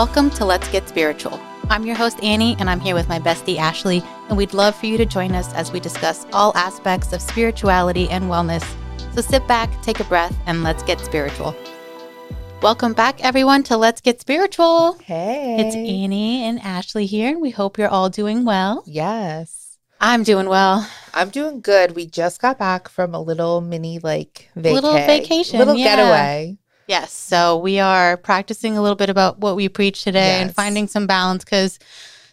Welcome to Let's Get Spiritual. I'm your host, Annie, and I'm here with my bestie, Ashley, and we'd love for you to join us as we discuss all aspects of spirituality and wellness. So sit back, take a breath, and let's get spiritual. Welcome back, everyone, to Let's Get Spiritual. Hey. It's Annie and Ashley here, and we hope you're all doing well. Yes. I'm doing well. I'm doing good. We just got back from a little mini like vacay. Little vacation, Little yeah. getaway. Yes. So we are practicing a little bit about what we preach today and finding some balance because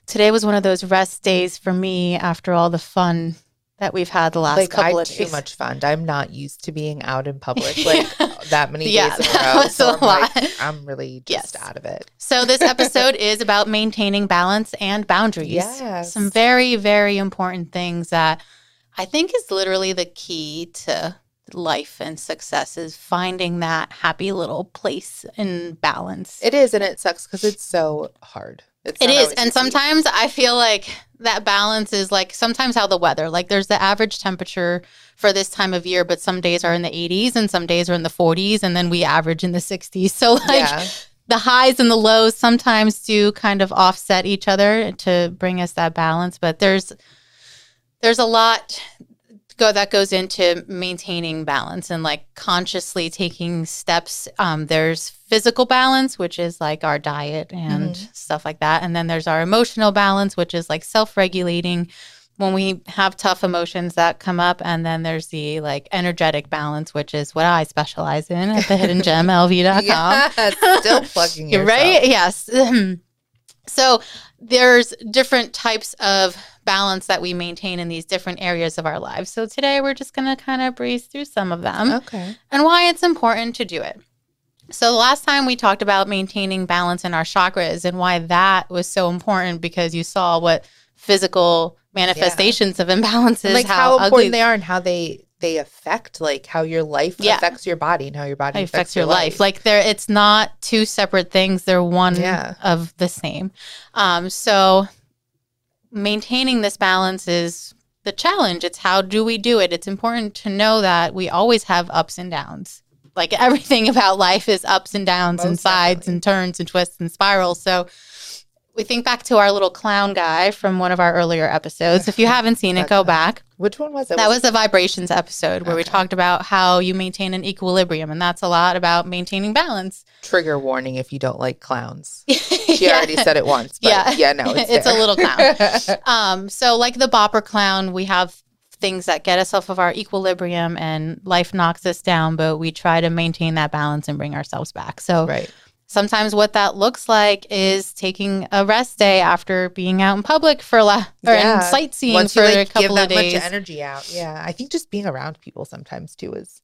today was one of those rest days for me after all the fun that we've had the last like couple had of too days. much fun. I'm not used to being out in public like that many Yeah, days in a row. was so a I'm like. I'm really just Yes. out of it. So this episode is about maintaining balance and boundaries. Yes. Some very, very important things that I think is literally the key to life and success is finding that happy little place in balance. It is, and it sucks because it's so hard. It's It is. And easy. sometimes I feel like that balance is like sometimes how the weather, like there's the average temperature for this time of year, but some days are in the 80s and some days are in the 40s, and then we average in the 60s. So, like, yeah, the highs and the lows sometimes do kind of offset each other to bring us that balance, but there's there's a lot go that goes into maintaining balance and like consciously taking steps. Um, there's physical balance, which is like our diet and Mhm. stuff like that, and then there's our emotional balance, which is like self-regulating when we have tough emotions that come up, and then there's the like energetic balance, which is what I specialize in at the Hidden Gem LV.com. yeah, still plugging yourself. right? Yes. so there's different types of balance that we maintain in these different areas of our lives. So today we're just going to kind of breeze through some of them Okay. and why it's important to do it. So the last time we talked about maintaining balance in our chakras and why that was so important because you saw what physical manifestations of imbalances like how, how, important they are and how they they affect like how your life Yeah. affects your body and how your body it affects your life. Like they're it's not two separate things. They're one Yeah. of the same. Um, so maintaining this balance is the challenge. It's how do we do it? It's important to know that we always have ups and downs. Like everything about life is ups and downs and sides definitely. and turns and twists and spirals. So we think back to our little clown guy from one of our earlier episodes. If you haven't seen it, go back. which one was it? That was the vibrations episode where we talked about how you maintain an equilibrium, and that's a lot about maintaining balance. trigger warning if you don't like clowns. She already said it once. But Yeah. yeah, no, it's, It's a little clown. Um, so like the bopper clown, we have things that get us off of our equilibrium, and life knocks us down, but we try to maintain that balance and bring ourselves back. So right. Sometimes what that looks like is taking a rest day after being out in public for a la- or in Yeah. sightseeing Once for you like a give couple that of days. much energy out, yeah, I think just being around people sometimes too is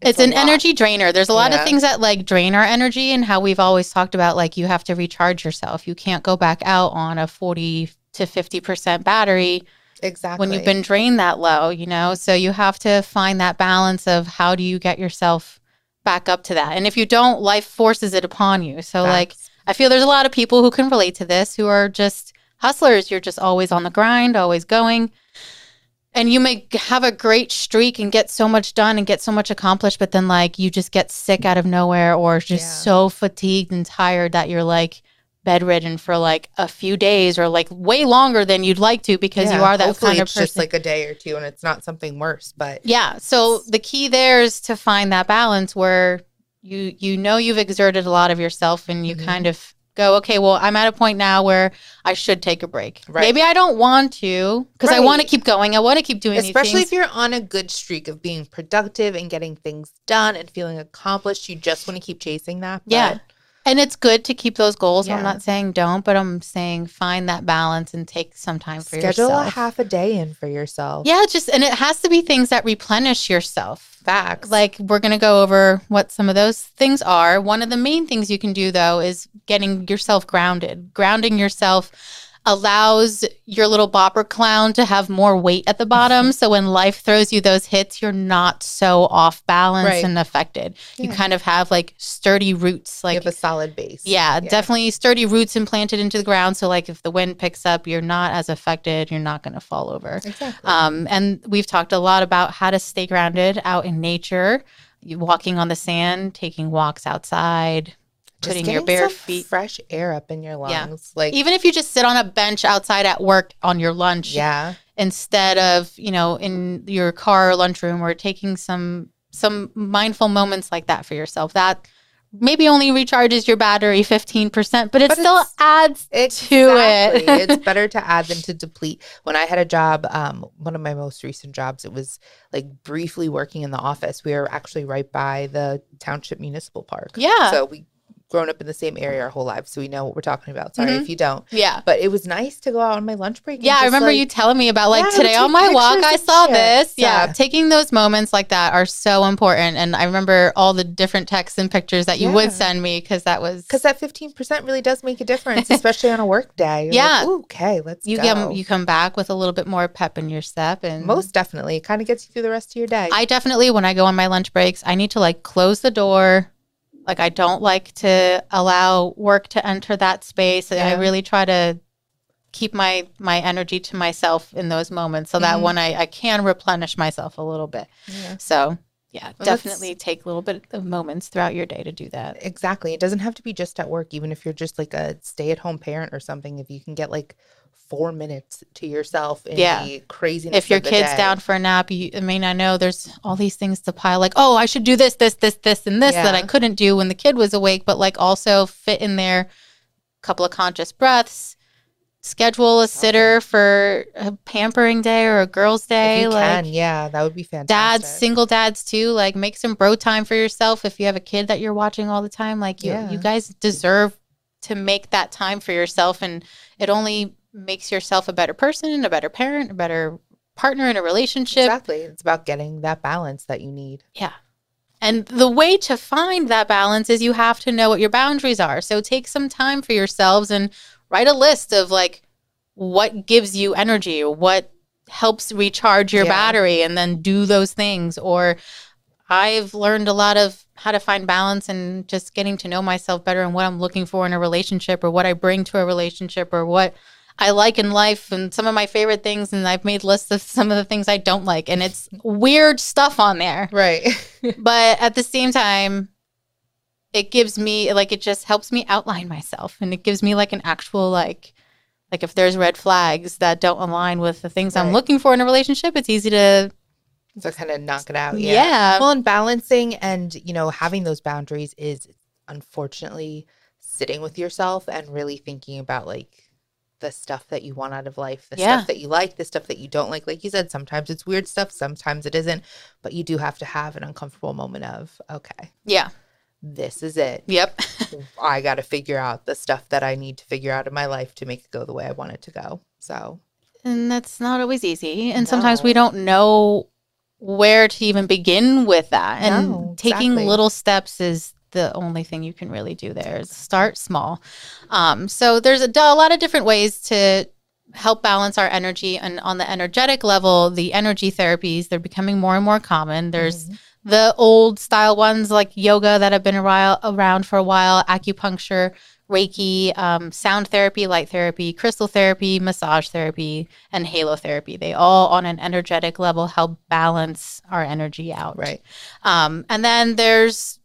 it's, a an lot. energy drainer. There's a lot of things that like drain our energy and how we've always talked about like you have to recharge yourself. You can't go back out on a 40 to 50% battery exactly when you've been drained that low, you know? So you have to find that balance of how do you get yourself back up to that. And if you don't, life forces it upon you. So like I feel there's a lot of people who can relate to this who are just hustlers. You're just always on the grind, always going. And you may have a great streak and get so much done and get so much accomplished, but then like you just get sick out of nowhere or just Yeah. so fatigued and tired that you're like bedridden for like a few days or like way longer than you'd like to because you are that kind of person. just like a day or two and it's not something worse but Yeah. So the key there is to find that balance where you you know you've exerted a lot of yourself and you Mhm. kind of go, okay, well, I'm at a point now where I should take a break. Right. Maybe I don't want to because I want to keep going. I want to keep doing especially if you're on a good streak of being productive and getting things done and feeling accomplished you just want to keep chasing that but Yeah. And it's good to keep those goals. I'm not saying don't, but I'm saying find that balance and take some time for schedule yourself. Schedule a half a day in for yourself yeah, just and it has to be things that replenish yourself. facts Like we're going to go over what some of those things are. One of the main things you can do though is getting yourself grounded. Grounding yourself allows your little bopper clown to have more weight at the bottom. so when life throws you those hits, you're not so off balance Right. and affected. You kind of have like sturdy roots, you like have a solid base yeah, definitely sturdy roots implanted into the ground. So like if the wind picks up, you're not as affected. You're not going to fall over. exactly Um, and we've talked a lot about how to stay grounded out in nature, walking on the sand, taking walks outside, putting your bare feet. fresh air up in your Yeah. lungs. Like, Even if you just sit on a bench outside at work on your lunch yeah, instead of, you know, in your car or lunchroom or taking some some mindful moments like that for yourself. That maybe only recharges your battery 15%, but it But still adds Exactly. to it. it's better to add than to deplete. When I had a job, um, one of my most recent jobs, it was like briefly working in the office. We were actually right by the township municipal park. Yeah. So we grown up in the same area our whole lives, so we know what we're talking about. Sorry Mhm. if you don't. yeah. But it was nice to go out on my lunch break. and Yeah, I remember like- you telling me about like Yeah, today on my walk, I saw shit. this. Yeah. Yeah. taking those moments like that are so important. And I remember all the different texts and pictures that you would send me because that was Because that fifteen percent really does make a difference, especially on a work day. You're Yeah. like, "Ooh, okay, let's you go. come you come back with a little bit more pep in your step and Most definitely, it kind of gets you through the rest of your day. I definitely, when I go on my lunch breaks, I need to like close the door. Like, I don't like to allow work to enter that space. I really try to keep my my energy to myself in those moments so that Mhm. when I, I can replenish myself a little bit. Yeah. So, yeah, Well, definitely take a little bit of moments throughout your day to do that. Exactly. It doesn't have to be just at work, even if you're just like a stay at home parent or something. If you can get like four minutes to yourself in Yeah. the craziness. If your kid's day. down for a nap, you, I mean, I know there's all these things to pile, like, oh, I should do this, this, this, this, and this that I couldn't do when the kid was awake, but like also fit in there a couple of conscious breaths, schedule a sitter for a pampering day or a girl's day. you like can, yeah, that would be fantastic. dads, single dads too, like make some bro time for yourself if you have a kid that you're watching all the time. Like you, Yeah. you guys deserve to make that time for yourself and it only makes yourself a better person, a better parent, a better partner in a relationship. Exactly. It's about getting that balance that you need. Yeah. And the way to find that balance is you have to know what your boundaries are. So take some time for yourselves and write a list of like what gives you energy what helps recharge your Yeah. battery and then do those things. Or I've learned a lot of how to find balance and just getting to know myself better and what I'm looking for in a relationship or what I bring to a relationship or what I like in life and some of my favorite things. And I've made lists of some of the things I don't like. And it's weird stuff on there Right. but at the same time it gives me like it just helps me outline myself and it gives me like an actual like like if there's red flags that don't align with the things i'm looking for in a relationship it's easy to so kind of knock it out. yeah, Yeah. Well, and balancing and, you know, having those boundaries is unfortunately sitting with yourself and really thinking about like the stuff that you want out of life, the Yeah. stuff that you like, the stuff that you don't like. Like you said, sometimes it's weird stuff, sometimes it isn't, but you do have to have an uncomfortable moment of, okay, yeah this is it. yep I got to figure out the stuff that I need to figure out in my life to make it go the way I want it to go. So, and that's not always easy and sometimes we don't know where to even begin with that and No, taking exactly. little steps is the only thing you can really do there is start small um, so there's a lot of different ways to help balance our energy and on the energetic level the energy therapies they're becoming more and more common there's Mhm. the old style ones like yoga that have been a while, around for a while, acupuncture, Reiki, um, sound therapy, light therapy, crystal therapy, massage therapy, and halo therapy. They all, on an energetic level, help balance our energy out. right. Um, and then there's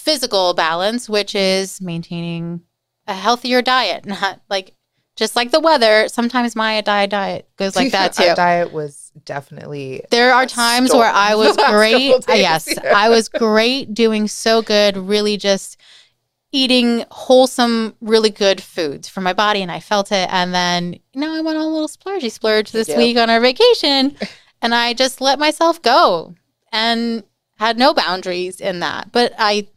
physical balance, which mm-hmm. is maintaining a healthier diet, not like just like the weather. Sometimes my diet diet goes like that too. diet was definitely There are times where I was great. yes, I was great, doing so good, really just eating wholesome, really good foods for my body, and I felt it. And then, you know, I went on a little splurgy splurge this Yeah. week on our vacation, and I just let myself go and had no boundaries in that. But I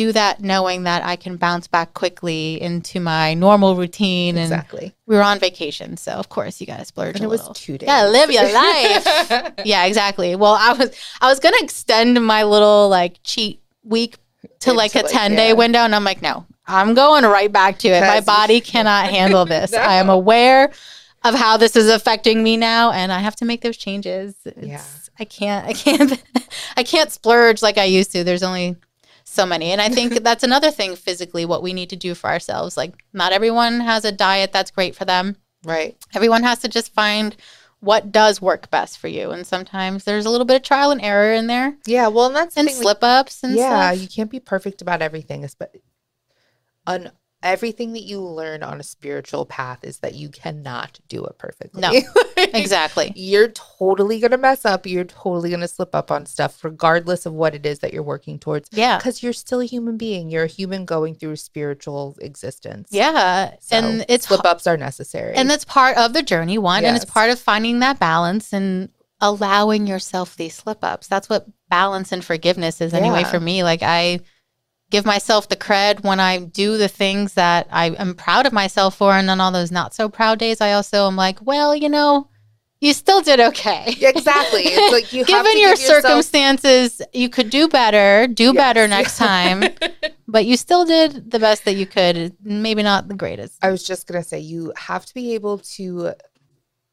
do that knowing that I can bounce back quickly into my normal routine. And exactly. we were on vacation, so of course you got to splurge And it was little. two days. Yeah, live your life. yeah, exactly. Well, I was I was gonna extend my little like cheat week to like a like, ten day yeah. window, and I'm like, no, I'm going right back to it. My body cannot handle this. I am aware of how this is affecting me now, and I have to make those changes. It's, Yeah. I can't. I can't. I can't splurge like I used to. There's only so many, and I think that's another thing physically. What we need to do for ourselves. Like, not everyone has a diet that's great for them right. everyone has to just find what does work best for you and sometimes there's a little bit of trial and error in there Yeah. Well, and that's the and slip ups and yeah, stuff you can't be perfect about everything. espe- on everything that you learn on a spiritual path is that you cannot do it perfectly. No. exactly. You're totally going to mess up. You're totally going to slip up on stuff, regardless of what it is that you're working towards. Yeah. Because you're still a human being. You're a human going through spiritual existence. Yeah. So and it's slip ups are necessary. And that's part of the journey, one. And it's part of finding that balance and allowing yourself these slip ups. That's what balance and forgiveness is, anyway, Yeah. for me. Like, I give myself the cred when I do the things that I am proud of myself for. And on all those not so proud days, I also am like, well, you know, you still did okay. Exactly. It's like you have Given your give yourself- circumstances, you could do better, do Yes. better next time, but you still did the best that you could. Maybe not the greatest. I was just gonna say you have to be able to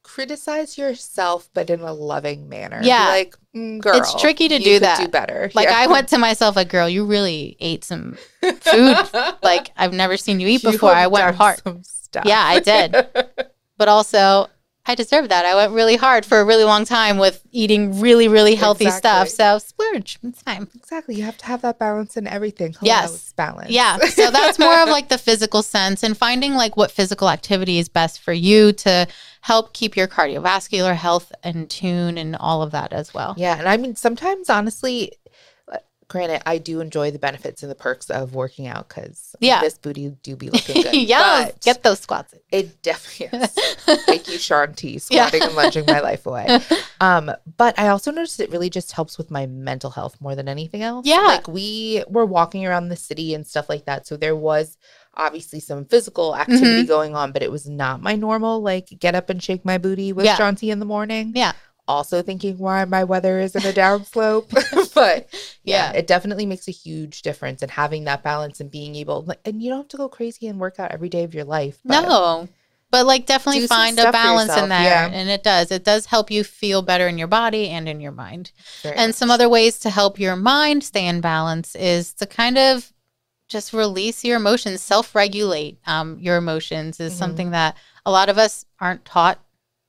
criticize yourself, but in a loving manner. Be Yeah. like mm, girl, It's tricky to do that. Do better. Like Yeah. I went to myself like, girl, you really ate some food like I've never seen you eat You before. I went hard. some stuff. Yeah, I did. But also I deserve that. I went really hard for a really long time with eating really, really healthy stuff. So splurge. It's fine. exactly. You have to have that balance in everything. Hello, Yes. balance. Yeah. So that's more of like the physical sense and finding like what physical activity is best for you to help keep your cardiovascular health in tune and all of that as well. Yeah, and I mean sometimes honestly, granted, I do enjoy the benefits and the perks of working out because Yeah. this booty do be looking good. yeah. Get those squats. it definitely is. Thank you, Shaun T, squatting and lunging my life away. Um, but I also noticed it really just helps with my mental health more than anything else. Yeah. Like we were walking around the city and stuff like that. So there was obviously some physical activity Mm-hmm. going on, but it was not my normal, like get up and shake my booty with Yeah. T in the morning. Yeah. Also thinking why my weather is in a downslope. but yeah, Yeah. it definitely makes a huge difference in having that balance and being able like and you don't have to go crazy and work out every day of your life. but- No. But like definitely find a balance in that. yeah. And it does. It does help you feel better in your body and in your mind. And some other ways to help your mind stay in balance is to kind of just release your emotions, self regulate um, your emotions is Mhm. something that a lot of us aren't taught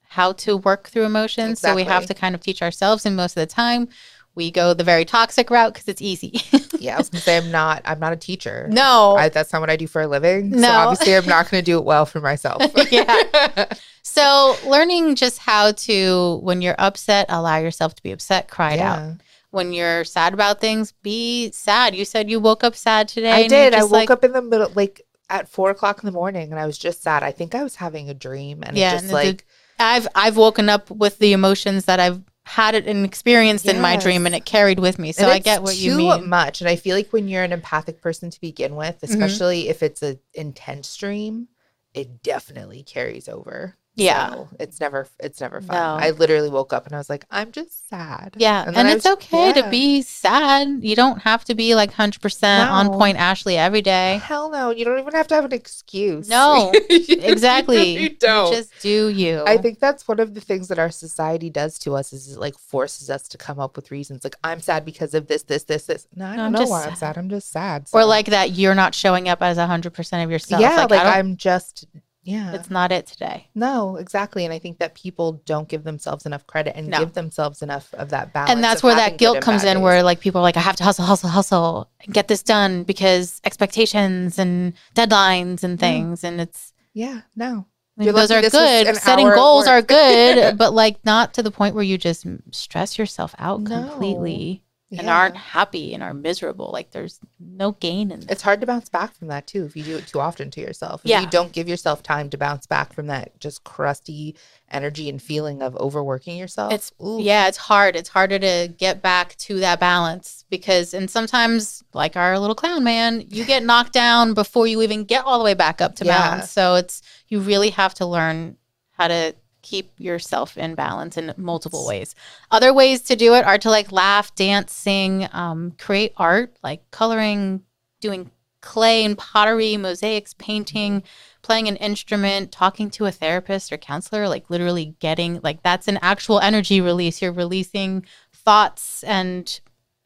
how to work through emotions. So we have to kind of teach ourselves. And most of the time, we go the very toxic route because it's easy. Yeah, I was gonna say I'm not. I'm not a teacher. no. I, that's not what I do for a living. So No. obviously, I'm not going to do it well for myself. Yeah. So, learning just how to, when you're upset, allow yourself to be upset, cry it out. When you're sad about things, be sad. You said you woke up sad today. I did. I woke like- up in the middle, like at four o'clock in the morning, and I was just sad. I think I was having a dream, and Yeah, it just and like I've I've woken up with the emotions that I've had it and experienced in my dream, and it carried with me. So I get what you mean. too much. And I feel like when you're an empathic person to begin with, Mm-hmm. especially if it's an intense dream, it definitely carries over. Yeah. So it's never it's never fun. No. I literally woke up and I was like, I'm just sad. Yeah, and, I it's was- okay to be sad. You don't have to be like hundred percent on point, Ashley, every day. Hell no, you don't even have to have an excuse. No, Exactly. you don't. just do you. I think that's one of the things that our society does to us is it like forces us to come up with reasons. Like I'm sad because of this, this, this, this. No, I don't know why I'm sad. sad. I'm just sad. or like that you're not showing up as hundred percent of yourself. yeah, like, like, I'm just yeah. it's not it today. no, exactly. And I think that people don't give themselves enough credit and No. give themselves enough of that balance. and that's where that guilt comes in days. where like people are like i have to hustle hustle hustle and get this done because expectations and deadlines and mm. things and it's yeah, no. I mean, those are good setting goals are good but like not to the point where you just stress yourself out No. completely and aren't happy and are miserable like there's no gain in It's hard to bounce back from that too if you do it too often to yourself. If Yeah. you don't give yourself time to bounce back from that just crusty energy and feeling of overworking yourself. It's ooh, yeah, it's hard. It's harder to get back to that balance because and sometimes like our little clown man, you get knocked down before you even get all the way back up to Yeah. balance. So it's you really have to learn how to keep yourself in balance in multiple ways. Other ways to do it are to like laugh, dance, sing, um, create art, like coloring, doing clay and pottery, mosaics, painting, playing an instrument, talking to a therapist or counselor, like literally getting like that's an actual energy release. You're releasing thoughts and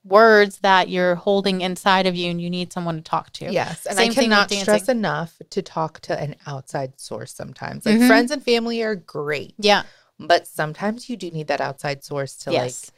words that you're holding inside of you and you need someone to talk to. Yes, and Same I cannot stress enough to talk to an outside source sometimes. Like Mhm. friends and family are great, Yeah. but sometimes you do need that outside source to yes. like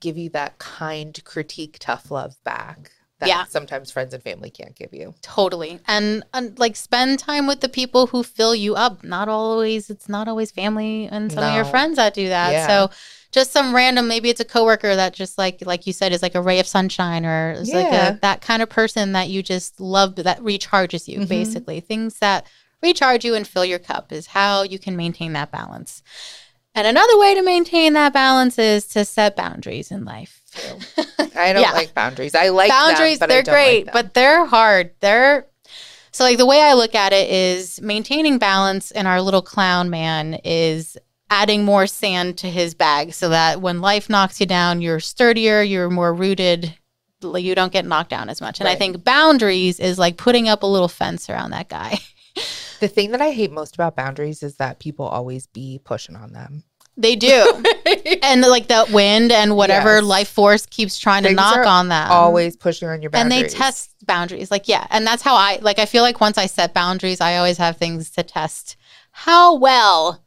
give you that kind critique, tough love back. that Yeah. sometimes friends and family can't give you. Totally. And, and like spend time with the people who fill you up. Not always, it's not always family and some of your friends that do that. Yeah. So just some random, maybe it's a coworker that just like, like you said, is like a ray of sunshine or is like a, that kind of person that you just love that recharges you Mhm. basically. Things that recharge you and fill your cup is how you can maintain that balance. And another way to maintain that balance is to set boundaries in life. I don't Yeah. like boundaries. I like them, boundaries but they're like great them. but they're hard they're so like the way i look at it is maintaining balance in our little clown man is adding more sand to his bag so that when life knocks you down you're sturdier you're more rooted you don't get knocked down as much. And i think boundaries is like putting up a little fence around that guy. The thing that I hate most about boundaries is that people always be pushing on them. they do. And like the wind and whatever Yes. life force keeps trying to knock on them. always pushing on your boundaries. and they test boundaries. Like yeah. And that's how i like i feel like once i set boundaries i always have things to test. How well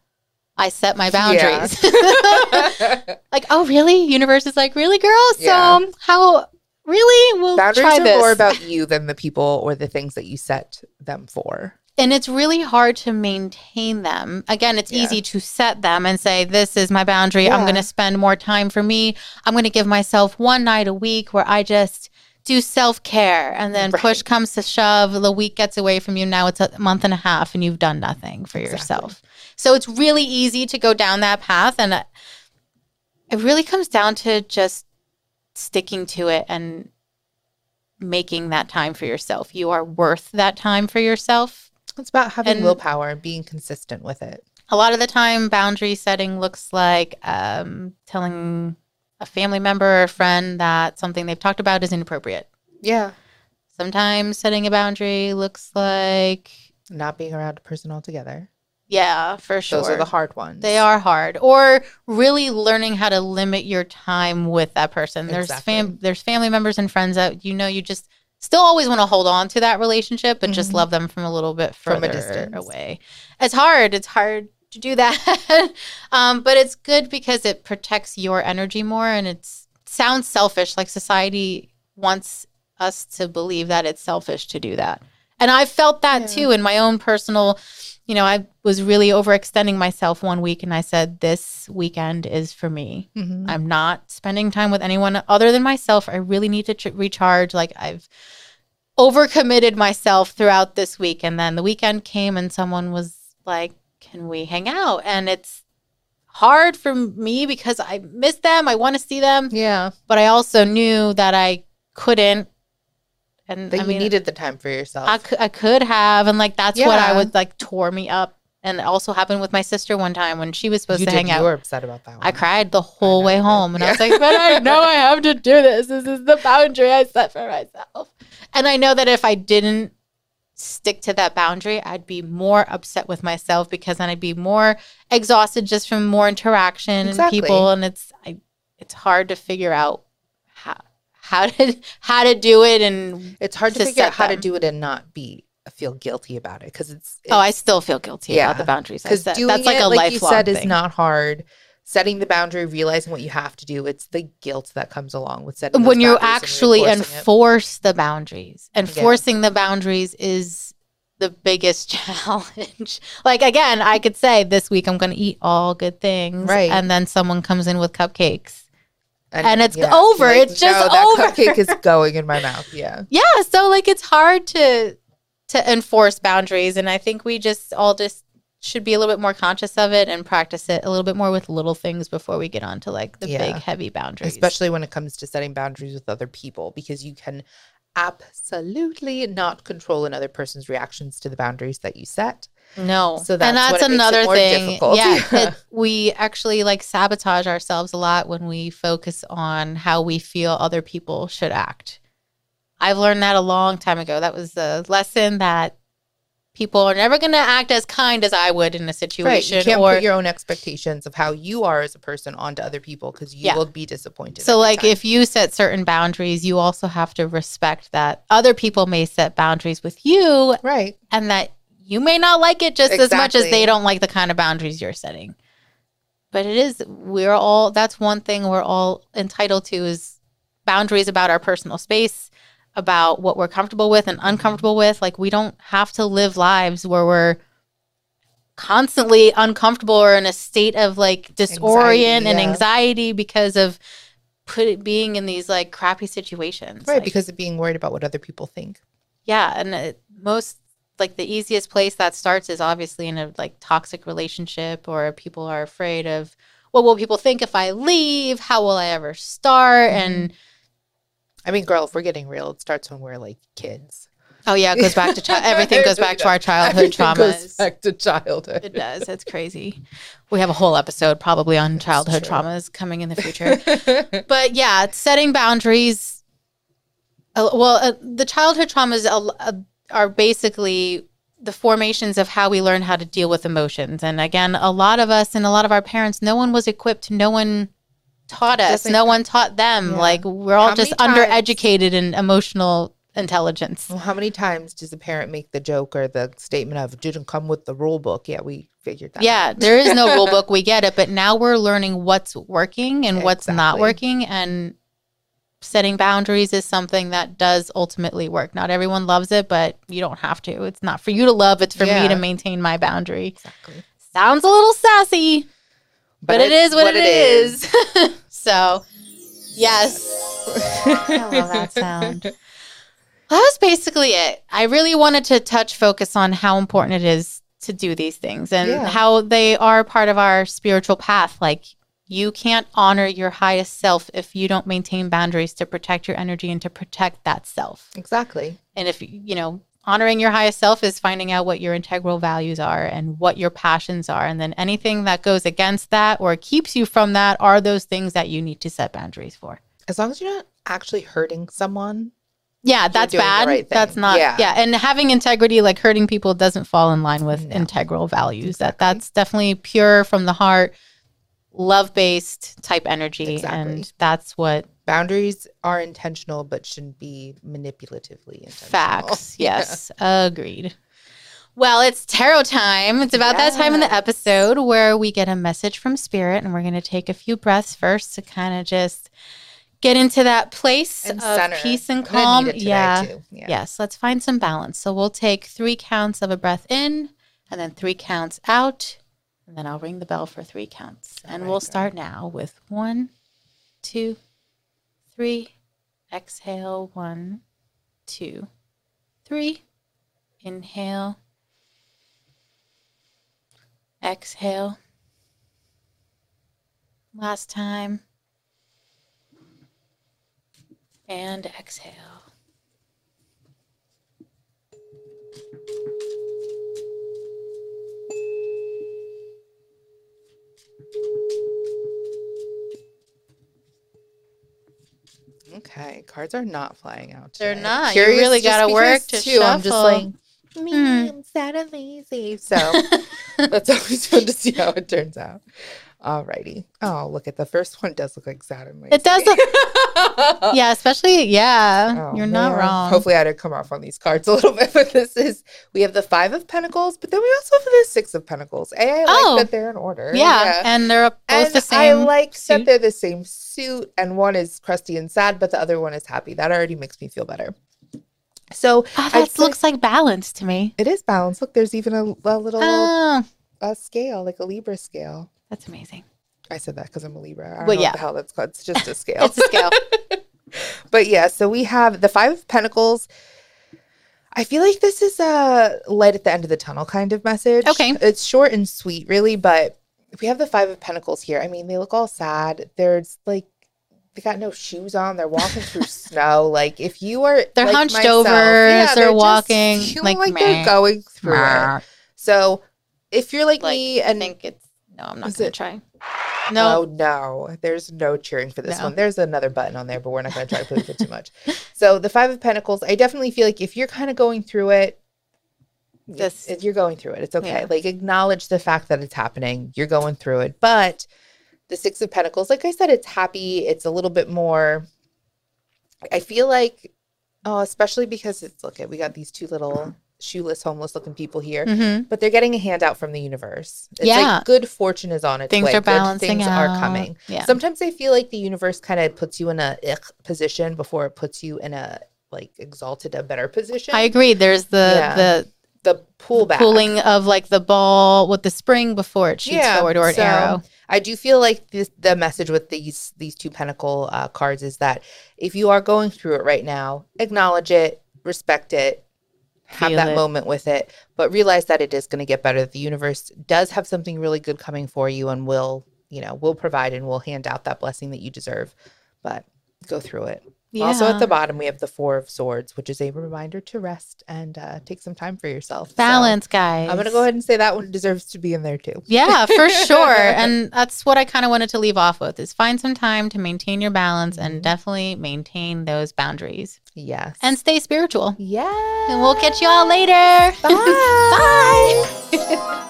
i set my boundaries. Like oh really? Universe is like really girl? So Yeah. Um, how really? We'll boundaries try are this. more about you than the people or the things that you set them for. and it's really hard to maintain them. Again it's Yeah. easy to set them and say this is my boundary. I'm going to spend more time for me. I'm going to give myself one night a week where i just do self-care. And then Right. push comes to shove the week gets away from you. Now it's a month and a half and you've done nothing for Exactly. yourself so it's really easy to go down that path and it really comes down to just sticking to it and making that time for yourself you are worth that time for yourself It's about having And- willpower and being consistent with it. a lot of the time boundary setting looks like um, telling a family member or a friend that something they've talked about is inappropriate Yeah. sometimes setting a boundary looks like Not being around a person altogether. Yeah for sure Those are the hard ones. they are hard or really learning how to limit your time with that person there's Exactly. fam- there's family members and friends that you know you just still always want to hold on to that relationship but just Mhm. love them from a little bit From further a distance. away it's hard it's hard to do that um, but it's good because it protects your energy more and it's sounds selfish like society wants us to believe that it's selfish to do that and i felt that Yeah. too in my own personal you know i was really overextending myself one week and i said this weekend is for me. Mhm. i'm not spending time with anyone other than myself. I really need to tr- recharge. Like i've overcommitted myself throughout this week. And then the weekend came and someone was like can we hang out? And it's hard for me because i miss them. I want to see them. Yeah. but i also knew that i couldn't and That i you mean needed the time for yourself. I could, I could have and like that's what i would like tore me up and it also happened with my sister one time when she was supposed you to did. hang You out You were upset about that one. I cried the whole way home. And I was like, but I know I have to do this. This is the boundary I set for myself. And I know that if I didn't stick to that boundary, I'd be more upset with myself because then I'd be more exhausted just from more interaction Exactly. and people. And it's I it's hard to figure out how to how to do it and It's hard to, to figure out set how to do it and not be feel guilty about it because it's, oh, I still feel guilty Yeah. about the boundaries because doing That's like it, a like you said, thing. is not hard. Setting the boundary, realizing what you have to do, it's the guilt that comes along with setting. when you actually reinforcing it. enforce the boundaries Yeah. enforcing the boundaries is the biggest challenge like again i could say this week i'm going to eat all good things Right. and then someone comes in with cupcakes and it's over. like, It's just no, that over." cupcake is going in my mouth. Yeah, yeah so like it's hard to to enforce boundaries and i think we just all just should be a little bit more conscious of it and practice it a little bit more with little things before we get on to like the Yeah. big heavy boundaries especially when it comes to setting boundaries with other people, because you can absolutely not control another person's reactions to the boundaries that you set. No. So and that's that's makes it another more thing. difficult. Yeah. it- we actually like sabotage ourselves a lot when we focus on how we feel other people should act. I've learned that a long time ago. That was a lesson that people are never going to act as kind as I would in a Right. situation You can't or put your own expectations of how you are as a person onto other people because you Yeah. will be disappointed. So, like, time. if you set certain boundaries, you also have to respect that other people may set boundaries with you right, and that you may not like it just as much as they don't like the kind of boundaries you're setting. But it is, we're all, that's one thing we're all entitled to is boundaries about our personal space, about what we're comfortable with and uncomfortable with. Like we don't have to live lives where we're constantly uncomfortable or in a state of like disorient Anxiety, and yeah. anxiety because of put it being in these like crappy situations. Right, Like, because of being worried about what other people think. yeah, and it, most like the easiest place that starts is obviously in a like toxic relationship or people are afraid of what will people think if I leave? How will I ever start? Mm-hmm. And I mean, girl, if we're getting real, it starts when we're like kids. oh yeah, it goes back to chi- everything goes back to our childhood Everything goes traumas. back to childhood. It does. It's crazy. We have a whole episode probably on childhood true. traumas coming in the future. but yeah, setting boundaries. Uh, well, uh, the childhood traumas uh, are basically the formations of how we learn how to deal with emotions. And again, a lot of us and a lot of our parents, no one was equipped. No one taught us. No one taught them. Yeah. Like we're all How just undereducated in emotional intelligence. Well, how many times does a parent make the joke or the statement of didn't come with the rule book? Yeah, we figured that. Yeah, there is no rule book. We get it, but now we're learning what's working and what's not working, and setting boundaries is something that does ultimately work. Not everyone loves it, but you don't have to. It's not for you to love. It's for me to maintain my boundary. exactly. Sounds a little sassy, but, it is what, it is. so, yes, I love that sound. That was basically it. I really wanted to touch focus on how important it is to do these things and Yeah. how they are part of our spiritual path. Like you can't honor your highest self if you don't maintain boundaries to protect your energy and to protect that self. exactly. And if you know, honoring your highest self is finding out what your integral values are and what your passions are. And then anything that goes against that or keeps you from that are those things that you need to set boundaries for. As long as you're not actually hurting someone, Yeah, that's bad. right. That's not Yeah. yeah. And having integrity, like hurting people, doesn't fall in line with No. integral values. That that's definitely pure from the heart, love based type energy, Exactly. and that's what boundaries are intentional but shouldn't be manipulatively intentional. facts. Yeah. Yes, agreed. Well, it's tarot time. It's about that time in the episode where we get a message from spirit, and we're going to take a few breaths first to kind of just get into that place And of center. peace and calm. need it today, yeah. Yeah. Yes, let's find some balance. So we'll take three counts of a breath in and then three counts out. And then I'll ring the bell for three counts. and right, we'll start now with one, two, three. Exhale, one, two, three. Inhale. Exhale. Last time. And exhale. Okay, cards are not flying out. They're today. not. You Curious really just gotta work to I'm just shuffle. like me. Hmm. I'm sad and lazy. So that's always fun to see how it turns out. Alrighty. Oh, look at the first one. Does look like lazy. It does look, yeah, especially, yeah, Oh, you're not man. wrong. Hopefully, I did come off on these cards a little bit, but this is we have the five of pentacles, but then we also have the six of pentacles. A, I Oh. like that they're in order. yeah, and they're both and the same. I like suit. that they're the same suit, and one is crusty and sad, but the other one is happy. That already makes me feel better. So oh, that say- looks like balance to me. it is balance. Look, there's even a, a little Oh, uh, scale, like a Libra scale. That's amazing. I said that because I'm a Libra. I don't Well, know yeah. what the hell that's called. It's just a scale. It's a scale. But yeah, so we have the Five of Pentacles. I feel like this is a light at the end of the tunnel kind of message. Okay. It's short and sweet, really, but we have the Five of Pentacles here. I mean, they look all sad. There's like, they got no shoes on. They're walking through snow. Like, if you are, They're like hunched myself, over yeah, as they're just walking, feeling like, like, they're going through it. Meh. So, if you're like, like, me and think it's, no, I'm not Is going to it- try. No, No, no, there's no cheering for this No. one. There's another button on there, but we're not going to try to push it too much. So the Five of Pentacles, I definitely feel like if you're kind of going through it, This- it- you're going through it. It's okay. Yeah. Like acknowledge the fact that it's happening. You're going through it, but the Six of Pentacles, like I said, it's happy. It's a little bit more. I feel like, oh, especially because it's look at we got these two little shoeless, homeless looking people here Mhm. but they're getting a handout from the universe. It's Yeah. like good fortune is on its things way. are Good balancing things out. are coming. Yeah. Sometimes I feel like the universe kind of puts you in a ick position before it puts you in a like exalted a better position. I agree. There's the Yeah. the the pullback. pulling of like the ball with the spring before it shoots forward or an so arrow. I do feel like this, the message with these these two pentacle uh, cards is that if you are going through it right now, acknowledge it, respect it, have Feel that it. moment with it, but realize that it is going to get better. The universe does have something really good coming for you, and will you know will provide and will hand out that blessing that you deserve. But go through it. Also, at the bottom, we have the Four of Swords, which is a reminder to rest and uh, take some time for yourself. So, balance, guys. I'm going to go ahead and say that one deserves to be in there too. Yeah, for sure. And that's what I kind of wanted to leave off with is find some time to maintain your balance Mm-hmm. and definitely maintain those boundaries Yes. and stay spiritual. yeah. And we'll catch you all later. Bye. Bye.